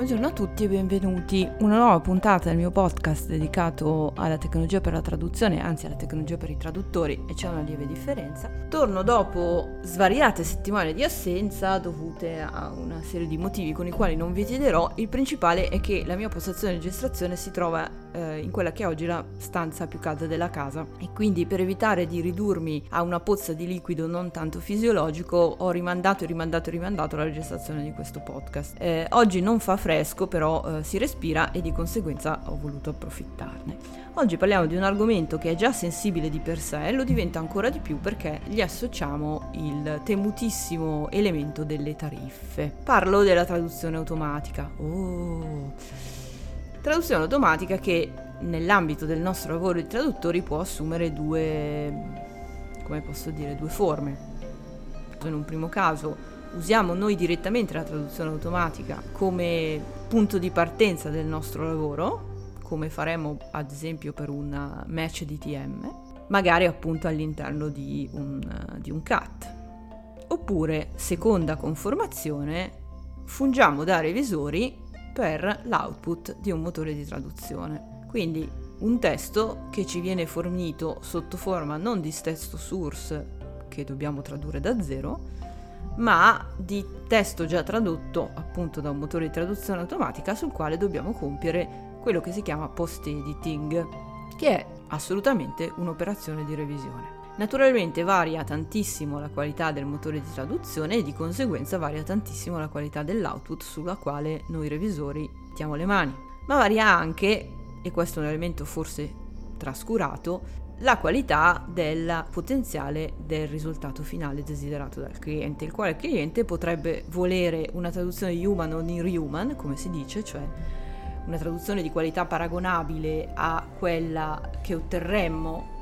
Buongiorno a tutti e benvenuti. Una nuova puntata del mio podcast dedicato alla tecnologia per la traduzione, anzi alla tecnologia per i traduttori, e c'è una lieve differenza. Torno dopo svariate settimane di assenza dovute a una serie di motivi con i quali non vi chiederò. Il principale è che la mia postazione di registrazione si trova eh, in quella che è oggi la stanza più calda della casa e quindi per evitare di ridurmi a una pozza di liquido non tanto fisiologico ho rimandato e rimandato e rimandato la registrazione di questo podcast. Eh, oggi non fa freddo fresco, però eh, si respira e di conseguenza ho voluto approfittarne. Oggi parliamo di un argomento che è già sensibile di per sé e lo diventa ancora di più perché gli associamo il temutissimo elemento delle tariffe. Parlo della traduzione automatica. Oh. Traduzione automatica che nell'ambito del nostro lavoro di traduttori può assumere due, come posso dire, due forme. In un primo caso usiamo noi direttamente la traduzione automatica come punto di partenza del nostro lavoro, come faremo ad esempio per un match DTM, magari appunto all'interno di un, di un CAT. Oppure, seconda conformazione, fungiamo da revisori per l'output di un motore di traduzione. Quindi un testo che ci viene fornito sotto forma non di testo source che dobbiamo tradurre da zero, ma di testo già tradotto appunto da un motore di traduzione automatica sul quale dobbiamo compiere quello che si chiama post-editing, che è assolutamente un'operazione di revisione. Naturalmente varia tantissimo la qualità del motore di traduzione e di conseguenza varia tantissimo la qualità dell'output sulla quale noi revisori mettiamo le mani, ma varia anche, e questo è un elemento forse trascurato, la qualità del potenziale del risultato finale desiderato dal cliente, il quale cliente potrebbe volere una traduzione human o near human, come si dice, cioè una traduzione di qualità paragonabile a quella che otterremmo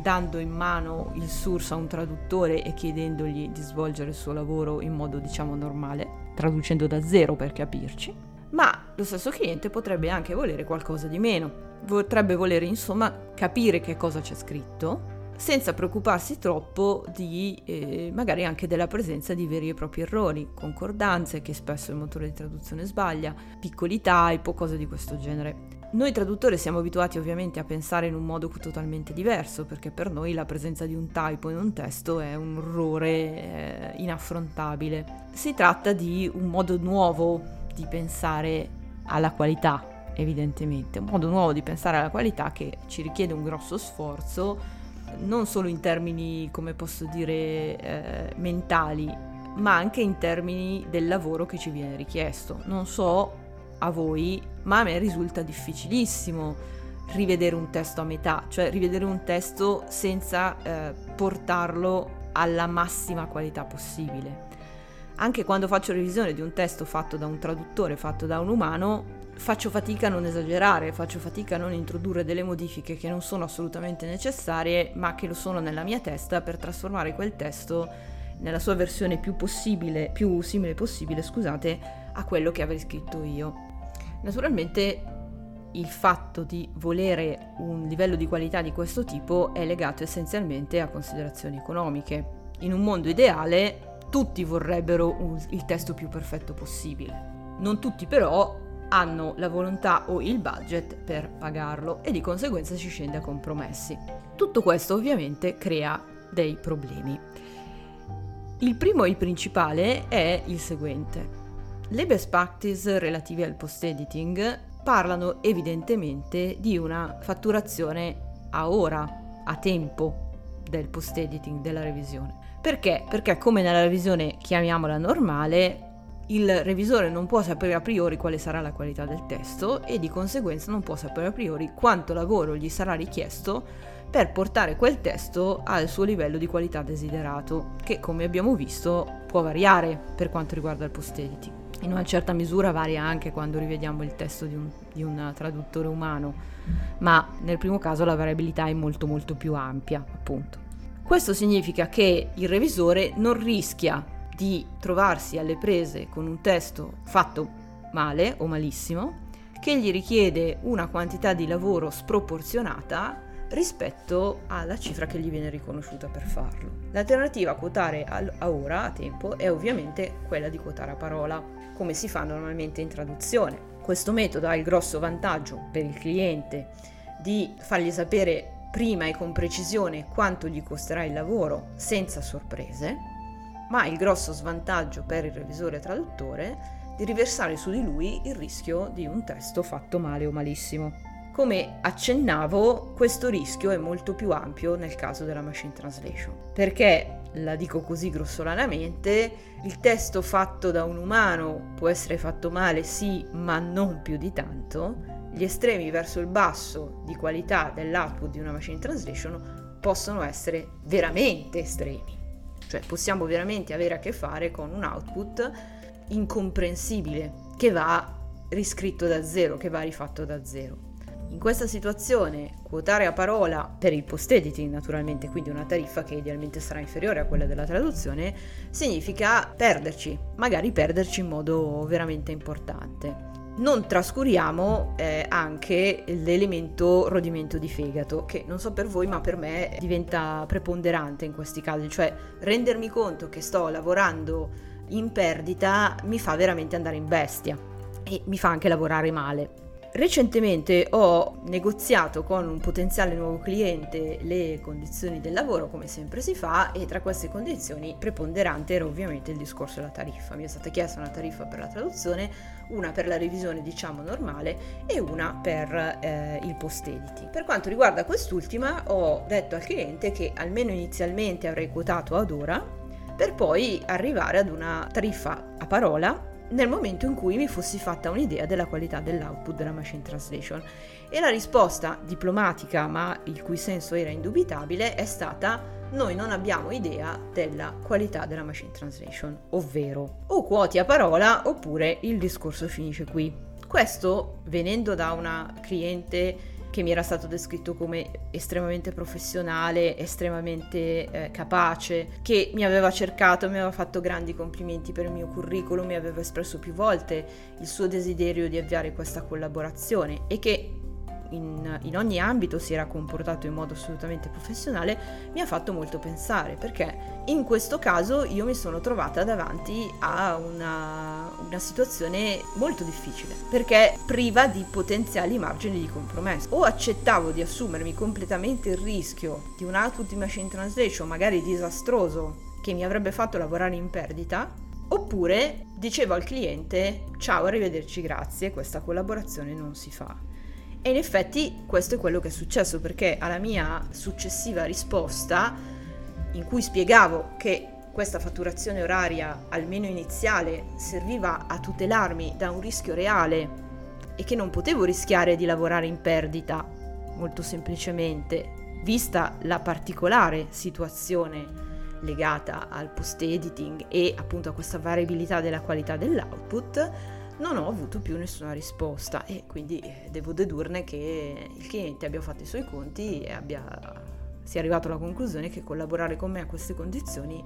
dando in mano il source a un traduttore e chiedendogli di svolgere il suo lavoro in modo diciamo normale, traducendo da zero per capirci, ma lo stesso cliente potrebbe anche volere qualcosa di meno, potrebbe volere insomma capire che cosa c'è scritto senza preoccuparsi troppo di eh, magari anche della presenza di veri e propri errori, concordanze che spesso il motore di traduzione sbaglia, piccoli typo, cose di questo genere. Noi traduttori siamo abituati ovviamente a pensare in un modo totalmente diverso perché per noi la presenza di un typo in un testo è un errore eh, inaffrontabile. Si tratta di un modo nuovo di pensare alla qualità evidentemente, un modo nuovo di pensare alla qualità che ci richiede un grosso sforzo, non solo in termini, come posso dire, eh, mentali, ma anche in termini del lavoro che ci viene richiesto. Non so a voi, ma a me risulta difficilissimo rivedere un testo a metà, cioè rivedere un testo senza eh, portarlo alla massima qualità possibile. Anche quando faccio revisione di un testo fatto da un traduttore, fatto da un umano, faccio fatica a non esagerare, faccio fatica a non introdurre delle modifiche che non sono assolutamente necessarie, ma che lo sono nella mia testa per trasformare quel testo nella sua versione più possibile, più simile possibile, scusate, a quello che avrei scritto io. Naturalmente il fatto di volere un livello di qualità di questo tipo è legato essenzialmente a considerazioni economiche. In un mondo ideale tutti vorrebbero un, il testo più perfetto possibile. Non tutti però hanno la volontà o il budget per pagarlo e di conseguenza si scende a compromessi. Tutto questo ovviamente crea dei problemi. Il primo e il principale è il seguente. Le best practice relative al post-editing parlano evidentemente di una fatturazione a ora, a tempo del post-editing, della revisione. Perché? Perché come nella revisione chiamiamola normale, il revisore non può sapere a priori quale sarà la qualità del testo e di conseguenza non può sapere a priori quanto lavoro gli sarà richiesto per portare quel testo al suo livello di qualità desiderato, che come abbiamo visto può variare per quanto riguarda il post-editing. In una certa misura varia anche quando rivediamo il testo di un, di un traduttore umano, ma nel primo caso la variabilità è molto molto più ampia, appunto. Questo significa che il revisore non rischia di trovarsi alle prese con un testo fatto male o malissimo, che gli richiede una quantità di lavoro sproporzionata rispetto alla cifra che gli viene riconosciuta per farlo. L'alternativa a quotare a ora, a tempo, è ovviamente quella di quotare a parola, come si fa normalmente in traduzione. Questo metodo ha il grosso vantaggio per il cliente di fargli sapere prima e con precisione quanto gli costerà il lavoro senza sorprese, ma il grosso svantaggio per il revisore traduttore di riversare su di lui il rischio di un testo fatto male o malissimo. Come accennavo, questo rischio è molto più ampio nel caso della machine translation, perché, la dico così grossolanamente, il testo fatto da un umano può essere fatto male, sì, ma non più di tanto. Gli estremi verso il basso di qualità dell'output di una machine translation possono essere veramente estremi. Cioè possiamo veramente avere a che fare con un output incomprensibile che va riscritto da zero, che va rifatto da zero. In questa situazione quotare a parola per il post editing naturalmente, quindi una tariffa che idealmente sarà inferiore a quella della traduzione, significa perderci, magari perderci in modo veramente importante. Non trascuriamo eh, anche l'elemento rodimento di fegato, che non so per voi, ma per me diventa preponderante in questi casi, cioè rendermi conto che sto lavorando in perdita mi fa veramente andare in bestia e mi fa anche lavorare male. Recentemente ho negoziato con un potenziale nuovo cliente le condizioni del lavoro, come sempre si fa, e tra queste condizioni preponderante era ovviamente il discorso della tariffa. Mi è stata chiesta una tariffa per la traduzione, una per la revisione diciamo normale e una per eh, il post editing. Per quanto riguarda quest'ultima ho detto al cliente che almeno inizialmente avrei quotato ad ora per poi arrivare ad una tariffa a parola nel momento in cui mi fossi fatta un'idea della qualità dell'output della machine translation. E la risposta diplomatica, ma il cui senso era indubitabile, è stata noi non abbiamo idea della qualità della machine translation, ovvero o quoti a parola oppure il discorso finisce qui. Questo venendo da una cliente che mi era stato descritto come estremamente professionale, estremamente eh, capace, che mi aveva cercato, mi aveva fatto grandi complimenti per il mio curriculum, mi aveva espresso più volte il suo desiderio di avviare questa collaborazione e che in, in, ogni ambito si era comportato in modo assolutamente professionale, mi ha fatto molto pensare perché in questo caso io mi sono trovata davanti a una, una situazione molto difficile perché priva di potenziali margini di compromesso. O accettavo di assumermi completamente il rischio di un output di machine translation magari disastroso che mi avrebbe fatto lavorare in perdita Oppure dicevo al cliente ciao, arrivederci, grazie, questa collaborazione non si fa. E in effetti questo è quello che è successo perché alla mia successiva risposta, in cui spiegavo che questa fatturazione oraria, almeno iniziale, serviva a tutelarmi da un rischio reale e che non potevo rischiare di lavorare in perdita, molto semplicemente, vista la particolare situazione legata al post editing e appunto a questa variabilità della qualità dell'output, non ho avuto più nessuna risposta e quindi eh, devo dedurne che il cliente abbia fatto i suoi conti e abbia, sia arrivato alla conclusione che collaborare con me a queste condizioni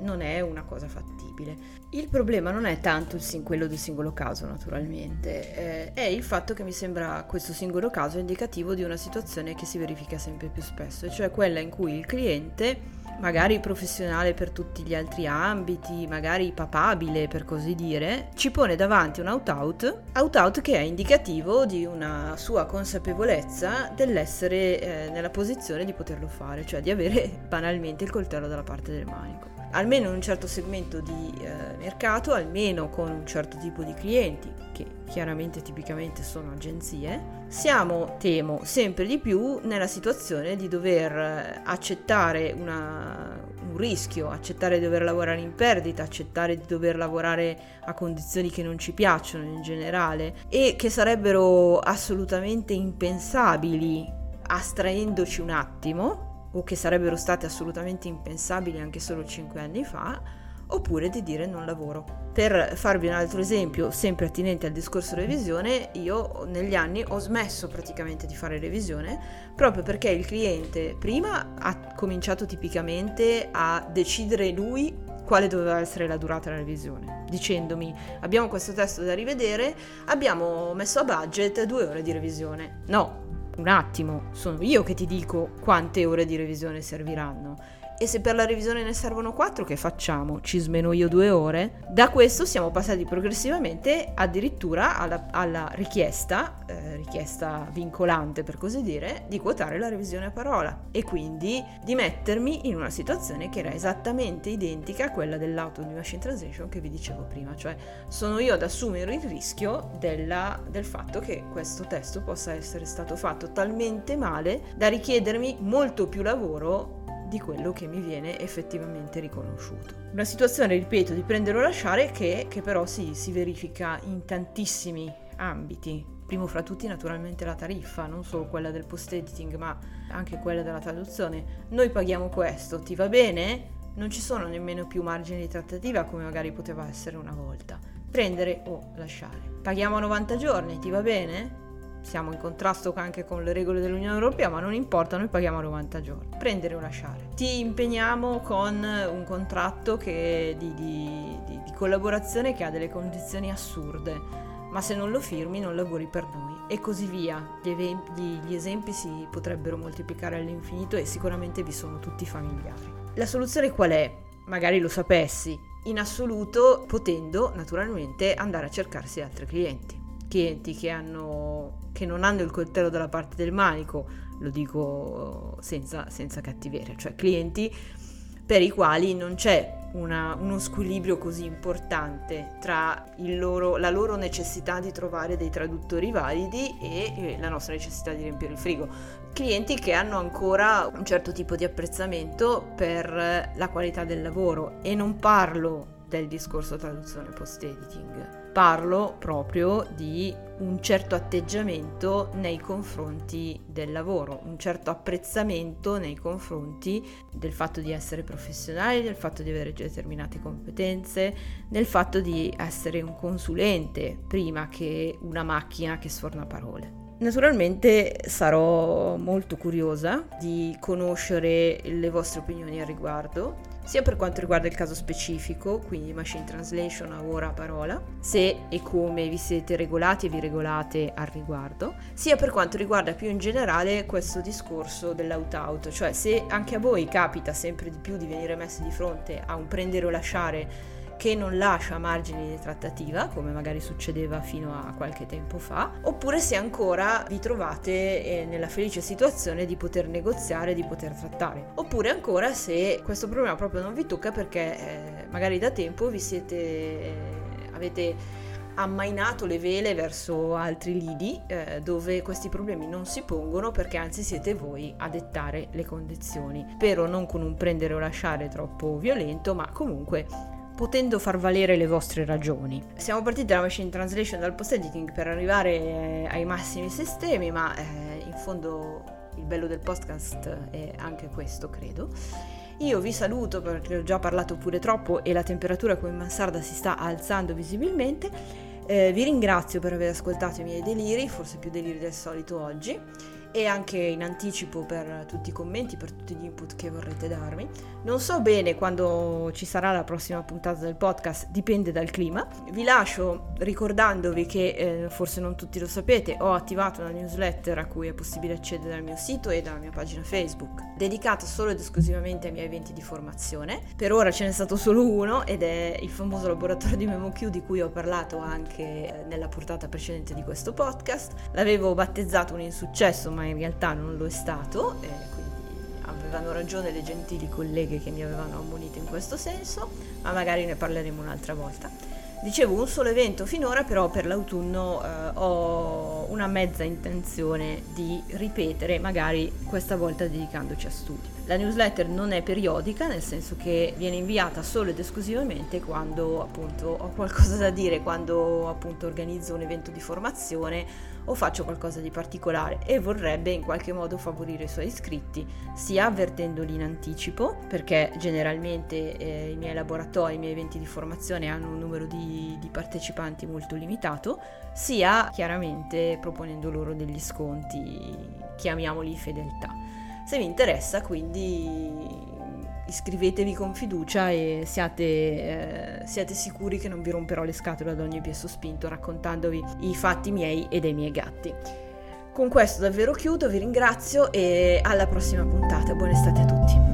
non è una cosa fattibile. Il problema non è tanto il, quello del singolo caso, naturalmente, eh, è il fatto che mi sembra questo singolo caso indicativo di una situazione che si verifica sempre più spesso, cioè quella in cui il cliente magari professionale per tutti gli altri ambiti, magari papabile per così dire, ci pone davanti un out-out, out-out che è indicativo di una sua consapevolezza dell'essere eh, nella posizione di poterlo fare, cioè di avere banalmente il coltello dalla parte del manico almeno in un certo segmento di eh, mercato, almeno con un certo tipo di clienti, che chiaramente tipicamente sono agenzie, siamo, temo, sempre di più nella situazione di dover eh, accettare una, un rischio, accettare di dover lavorare in perdita, accettare di dover lavorare a condizioni che non ci piacciono in generale e che sarebbero assolutamente impensabili astraendoci un attimo o che sarebbero state assolutamente impensabili anche solo 5 anni fa, oppure di dire non lavoro. Per farvi un altro esempio, sempre attinente al discorso revisione, io negli anni ho smesso praticamente di fare revisione proprio perché il cliente prima ha cominciato tipicamente a decidere lui quale doveva essere la durata della revisione, dicendomi abbiamo questo testo da rivedere, abbiamo messo a budget due ore di revisione. No, un attimo, sono io che ti dico quante ore di revisione serviranno e se per la revisione ne servono 4, che facciamo? Ci smeno io due ore? Da questo siamo passati progressivamente addirittura alla, alla richiesta, eh, richiesta vincolante per così dire, di quotare la revisione a parola e quindi di mettermi in una situazione che era esattamente identica a quella dell'auto di machine translation che vi dicevo prima, cioè sono io ad assumere il rischio della, del fatto che questo testo possa essere stato fatto talmente male da richiedermi molto più lavoro di quello che mi viene effettivamente riconosciuto. Una situazione, ripeto, di prendere o lasciare che, che però si, si verifica in tantissimi ambiti. Primo fra tutti naturalmente la tariffa, non solo quella del post editing ma anche quella della traduzione. Noi paghiamo questo, ti va bene? Non ci sono nemmeno più margini di trattativa come magari poteva essere una volta. Prendere o lasciare. Paghiamo 90 giorni, ti va bene? Siamo in contrasto anche con le regole dell'Unione Europea, ma non importa, noi paghiamo 90 giorni. Prendere o lasciare. Ti impegniamo con un contratto che, di, di, di, di collaborazione che ha delle condizioni assurde, ma se non lo firmi non lavori per noi e così via. Gli, gli, gli esempi si potrebbero moltiplicare all'infinito e sicuramente vi sono tutti familiari. La soluzione qual è? Magari lo sapessi, in assoluto potendo naturalmente andare a cercarsi altri clienti clienti che, hanno, che non hanno il coltello dalla parte del manico, lo dico senza, senza cattiveria, cioè clienti per i quali non c'è una, uno squilibrio così importante tra loro, la loro necessità di trovare dei traduttori validi e la nostra necessità di riempire il frigo. Clienti che hanno ancora un certo tipo di apprezzamento per la qualità del lavoro e non parlo del discorso traduzione post-editing. Parlo proprio di un certo atteggiamento nei confronti del lavoro, un certo apprezzamento nei confronti del fatto di essere professionali, del fatto di avere determinate competenze, del fatto di essere un consulente prima che una macchina che sforna parole. Naturalmente sarò molto curiosa di conoscere le vostre opinioni al riguardo, sia per quanto riguarda il caso specifico, quindi machine translation a ora a parola, se e come vi siete regolati e vi regolate al riguardo, sia per quanto riguarda più in generale questo discorso dell'out-out, cioè se anche a voi capita sempre di più di venire messi di fronte a un prendere o lasciare che non lascia margini di trattativa, come magari succedeva fino a qualche tempo fa, oppure se ancora vi trovate eh, nella felice situazione di poter negoziare, di poter trattare, oppure ancora se questo problema proprio non vi tocca perché eh, magari da tempo vi siete eh, avete ammainato le vele verso altri lidi eh, dove questi problemi non si pongono perché anzi siete voi a dettare le condizioni, però non con un prendere o lasciare troppo violento, ma comunque potendo far valere le vostre ragioni. Siamo partiti dalla machine translation dal post editing per arrivare eh, ai massimi sistemi, ma eh, in fondo il bello del podcast è anche questo, credo. Io vi saluto perché ho già parlato pure troppo e la temperatura qui in mansarda si sta alzando visibilmente. Eh, vi ringrazio per aver ascoltato i miei deliri, forse più deliri del solito oggi e anche in anticipo per tutti i commenti, per tutti gli input che vorrete darmi. Non so bene quando ci sarà la prossima puntata del podcast, dipende dal clima. Vi lascio ricordandovi che eh, forse non tutti lo sapete, ho attivato una newsletter a cui è possibile accedere dal mio sito e dalla mia pagina Facebook, dedicata solo ed esclusivamente ai miei eventi di formazione. Per ora ce n'è stato solo uno ed è il famoso laboratorio di MemoQ di cui ho parlato anche eh, nella portata precedente di questo podcast. L'avevo battezzato un insuccesso, ma in realtà non lo è stato, eh, quindi avevano ragione le gentili colleghe che mi avevano ammonito in questo senso, ma magari ne parleremo un'altra volta. Dicevo un solo evento finora, però per l'autunno eh, ho una mezza intenzione di ripetere, magari questa volta dedicandoci a studi. La newsletter non è periodica, nel senso che viene inviata solo ed esclusivamente quando appunto ho qualcosa da dire, quando appunto organizzo un evento di formazione o faccio qualcosa di particolare e vorrebbe in qualche modo favorire i suoi iscritti, sia avvertendoli in anticipo, perché generalmente eh, i miei laboratori, i miei eventi di formazione hanno un numero di, di partecipanti molto limitato, sia chiaramente proponendo loro degli sconti, chiamiamoli fedeltà. Se vi interessa, quindi iscrivetevi con fiducia e siate, eh, siate, sicuri che non vi romperò le scatole ad ogni piè sospinto raccontandovi i fatti miei e dei miei gatti. Con questo davvero chiudo, vi ringrazio e alla prossima puntata. Buona estate a tutti.